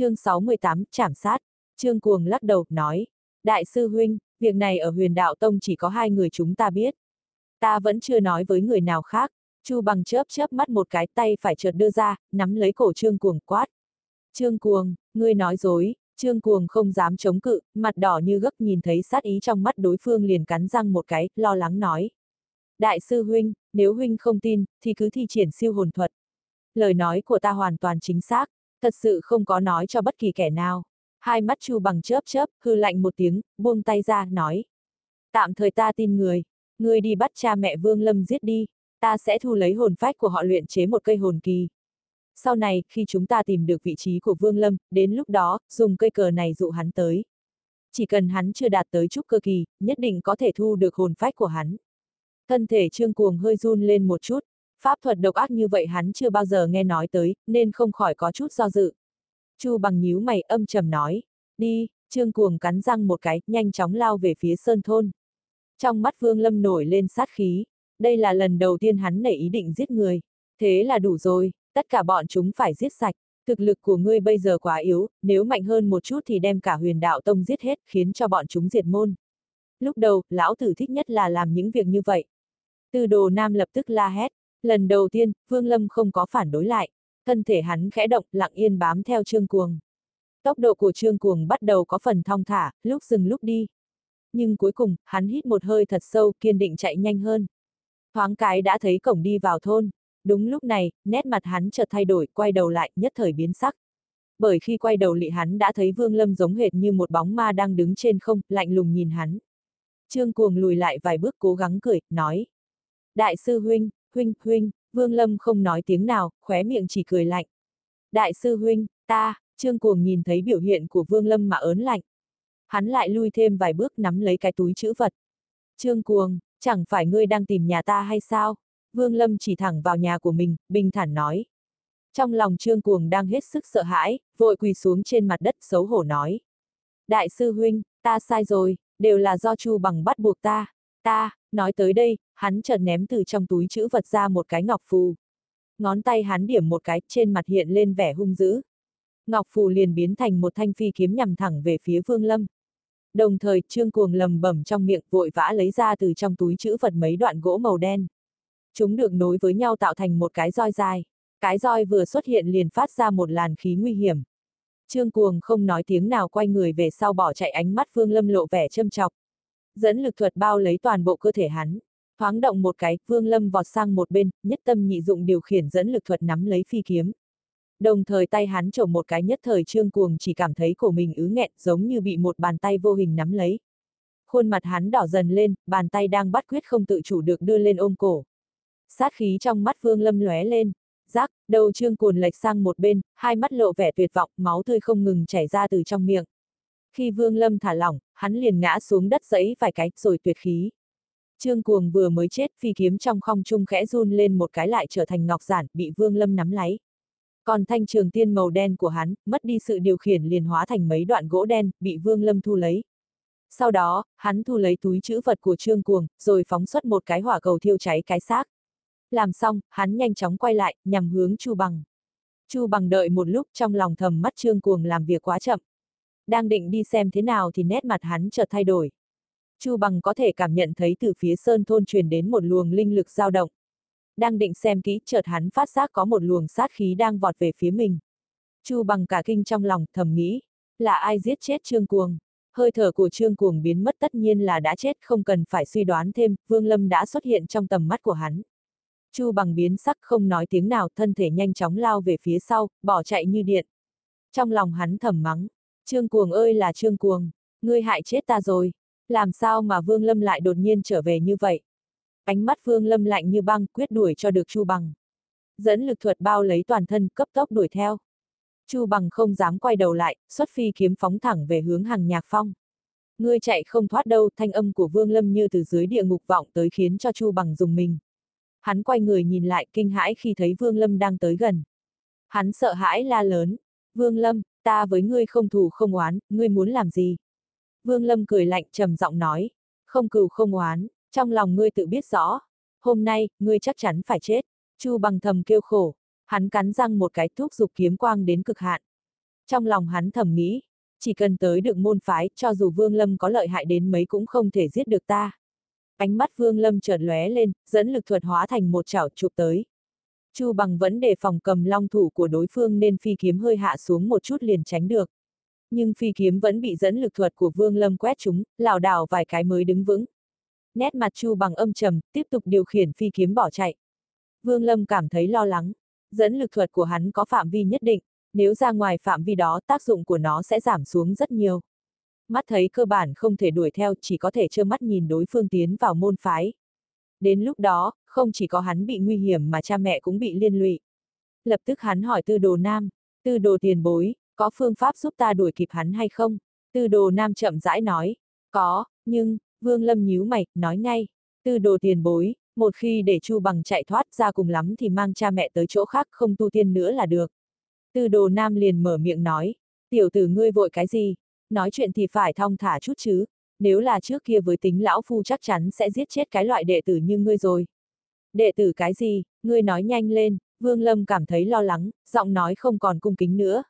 Chương 68, Trảm sát. Trương Cuồng lắc đầu, nói. Đại sư huynh, việc này ở huyền đạo tông chỉ có hai người chúng ta biết. Ta vẫn chưa nói với người nào khác. Chu bằng chớp chớp mắt một cái tay phải chợt đưa ra, nắm lấy cổ Trương Cuồng quát. Trương Cuồng, ngươi nói dối, Trương Cuồng không dám chống cự, mặt đỏ như gấc nhìn thấy sát ý trong mắt đối phương liền cắn răng một cái, lo lắng nói. Đại sư huynh, nếu huynh không tin, thì cứ thi triển siêu hồn thuật. Lời nói của ta hoàn toàn chính xác, thật sự không có nói cho bất kỳ kẻ nào. Hai mắt Chu bằng chớp chớp, hư lạnh một tiếng, buông tay ra, nói. Tạm thời ta tin người, ngươi đi bắt cha mẹ Vương Lâm giết đi, ta sẽ thu lấy hồn phách của họ luyện chế một cây hồn kỳ. Sau này, khi chúng ta tìm được vị trí của Vương Lâm, đến lúc đó, dùng cây cờ này dụ hắn tới. Chỉ cần hắn chưa đạt tới trúc cơ kỳ, nhất định có thể thu được hồn phách của hắn. Thân thể trương cuồng hơi run lên một chút, pháp thuật độc ác như vậy hắn chưa bao giờ nghe nói tới, nên không khỏi có chút do dự. Chu bằng nhíu mày âm trầm nói, đi, trương cuồng cắn răng một cái, nhanh chóng lao về phía sơn thôn. Trong mắt Vương Lâm nổi lên sát khí, đây là lần đầu tiên hắn nảy ý định giết người. Thế là đủ rồi, tất cả bọn chúng phải giết sạch. Thực lực của ngươi bây giờ quá yếu, nếu mạnh hơn một chút thì đem cả huyền đạo tông giết hết, khiến cho bọn chúng diệt môn. Lúc đầu, lão tử thích nhất là làm những việc như vậy. Từ đồ nam lập tức la hét. Lần đầu tiên, Vương Lâm không có phản đối lại. Thân thể hắn khẽ động, lặng yên bám theo Trương Cuồng. Tốc độ của Trương Cuồng bắt đầu có phần thong thả, lúc dừng lúc đi. Nhưng cuối cùng, hắn hít một hơi thật sâu, kiên định chạy nhanh hơn. Thoáng cái đã thấy cổng đi vào thôn. Đúng lúc này, nét mặt hắn chợt thay đổi, quay đầu lại, nhất thời biến sắc. Bởi khi quay đầu lị hắn đã thấy Vương Lâm giống hệt như một bóng ma đang đứng trên không, lạnh lùng nhìn hắn. Trương Cuồng lùi lại vài bước cố gắng cười, nói. Đại sư huynh, huynh, huynh, Vương Lâm không nói tiếng nào, khóe miệng chỉ cười lạnh. Đại sư huynh, ta, Trương Cuồng nhìn thấy biểu hiện của Vương Lâm mà ớn lạnh. Hắn lại lui thêm vài bước nắm lấy cái túi chữ vật. Trương Cuồng, chẳng phải ngươi đang tìm nhà ta hay sao? Vương Lâm chỉ thẳng vào nhà của mình, bình thản nói. Trong lòng Trương Cuồng đang hết sức sợ hãi, vội quỳ xuống trên mặt đất xấu hổ nói. Đại sư huynh, ta sai rồi, đều là do Chu bằng bắt buộc ta. Ta, nói tới đây, hắn chợt ném từ trong túi chữ vật ra một cái ngọc phù. Ngón tay hắn điểm một cái, trên mặt hiện lên vẻ hung dữ. Ngọc phù liền biến thành một thanh phi kiếm nhằm thẳng về phía Vương Lâm. Đồng thời, Trương Cuồng lầm bẩm trong miệng vội vã lấy ra từ trong túi chữ vật mấy đoạn gỗ màu đen. Chúng được nối với nhau tạo thành một cái roi dài. Cái roi vừa xuất hiện liền phát ra một làn khí nguy hiểm. Trương Cuồng không nói tiếng nào quay người về sau bỏ chạy ánh mắt Vương Lâm lộ vẻ châm chọc. Dẫn lực thuật bao lấy toàn bộ cơ thể hắn. Thoáng động một cái, Vương Lâm vọt sang một bên, nhất tâm nhị dụng điều khiển dẫn lực thuật nắm lấy phi kiếm. Đồng thời tay hắn trổ một cái nhất thời trương cuồng chỉ cảm thấy cổ mình ứ nghẹn giống như bị một bàn tay vô hình nắm lấy. Khuôn mặt hắn đỏ dần lên, bàn tay đang bắt quyết không tự chủ được đưa lên ôm cổ. Sát khí trong mắt Vương Lâm lóe lên. Giác, đầu trương cuồn lệch sang một bên, hai mắt lộ vẻ tuyệt vọng, máu tươi không ngừng chảy ra từ trong miệng. Khi Vương Lâm thả lỏng, hắn liền ngã xuống đất dẫy vài cái, rồi tuyệt khí. Trương Cuồng vừa mới chết, phi kiếm trong không trung khẽ run lên một cái lại trở thành ngọc giản, bị Vương Lâm nắm lấy. Còn thanh trường tiên màu đen của hắn, mất đi sự điều khiển liền hóa thành mấy đoạn gỗ đen, bị Vương Lâm thu lấy. Sau đó, hắn thu lấy túi chữ vật của Trương Cuồng, rồi phóng xuất một cái hỏa cầu thiêu cháy cái xác. Làm xong, hắn nhanh chóng quay lại, nhằm hướng Chu Bằng. Chu Bằng đợi một lúc trong lòng thầm mắt Trương Cuồng làm việc quá chậm. Đang định đi xem thế nào thì nét mặt hắn chợt thay đổi. Chu Bằng có thể cảm nhận thấy từ phía sơn thôn truyền đến một luồng linh lực dao động. Đang định xem kỹ, chợt hắn phát giác có một luồng sát khí đang vọt về phía mình. Chu Bằng cả kinh trong lòng, thầm nghĩ, là ai giết chết Trương Cuồng? Hơi thở của Trương Cuồng biến mất tất nhiên là đã chết, không cần phải suy đoán thêm, Vương Lâm đã xuất hiện trong tầm mắt của hắn. Chu Bằng biến sắc không nói tiếng nào, thân thể nhanh chóng lao về phía sau, bỏ chạy như điện. Trong lòng hắn thầm mắng, Trương Cuồng ơi là Trương Cuồng, ngươi hại chết ta rồi làm sao mà Vương Lâm lại đột nhiên trở về như vậy? Ánh mắt Vương Lâm lạnh như băng, quyết đuổi cho được Chu Bằng. Dẫn lực thuật bao lấy toàn thân, cấp tốc đuổi theo. Chu Bằng không dám quay đầu lại, xuất phi kiếm phóng thẳng về hướng hàng nhạc phong. Ngươi chạy không thoát đâu, thanh âm của Vương Lâm như từ dưới địa ngục vọng tới khiến cho Chu Bằng dùng mình. Hắn quay người nhìn lại kinh hãi khi thấy Vương Lâm đang tới gần. Hắn sợ hãi la lớn. Vương Lâm, ta với ngươi không thù không oán, ngươi muốn làm gì? Vương Lâm cười lạnh trầm giọng nói, không cừu không oán, trong lòng ngươi tự biết rõ, hôm nay, ngươi chắc chắn phải chết. Chu bằng thầm kêu khổ, hắn cắn răng một cái thúc dục kiếm quang đến cực hạn. Trong lòng hắn thầm nghĩ, chỉ cần tới được môn phái, cho dù Vương Lâm có lợi hại đến mấy cũng không thể giết được ta. Ánh mắt Vương Lâm chợt lóe lên, dẫn lực thuật hóa thành một chảo chụp tới. Chu bằng vẫn đề phòng cầm long thủ của đối phương nên phi kiếm hơi hạ xuống một chút liền tránh được. Nhưng phi kiếm vẫn bị dẫn lực thuật của Vương Lâm quét chúng, lảo đảo vài cái mới đứng vững. Nét mặt Chu bằng âm trầm, tiếp tục điều khiển phi kiếm bỏ chạy. Vương Lâm cảm thấy lo lắng. Dẫn lực thuật của hắn có phạm vi nhất định, nếu ra ngoài phạm vi đó tác dụng của nó sẽ giảm xuống rất nhiều. Mắt thấy cơ bản không thể đuổi theo chỉ có thể trơ mắt nhìn đối phương tiến vào môn phái. Đến lúc đó, không chỉ có hắn bị nguy hiểm mà cha mẹ cũng bị liên lụy. Lập tức hắn hỏi tư đồ nam, tư đồ tiền bối, có phương pháp giúp ta đuổi kịp hắn hay không? Tư đồ nam chậm rãi nói, có, nhưng, vương lâm nhíu mày, nói ngay, tư đồ tiền bối, một khi để chu bằng chạy thoát ra cùng lắm thì mang cha mẹ tới chỗ khác không tu tiên nữa là được. Tư đồ nam liền mở miệng nói, tiểu tử ngươi vội cái gì, nói chuyện thì phải thong thả chút chứ, nếu là trước kia với tính lão phu chắc chắn sẽ giết chết cái loại đệ tử như ngươi rồi. Đệ tử cái gì, ngươi nói nhanh lên, Vương Lâm cảm thấy lo lắng, giọng nói không còn cung kính nữa.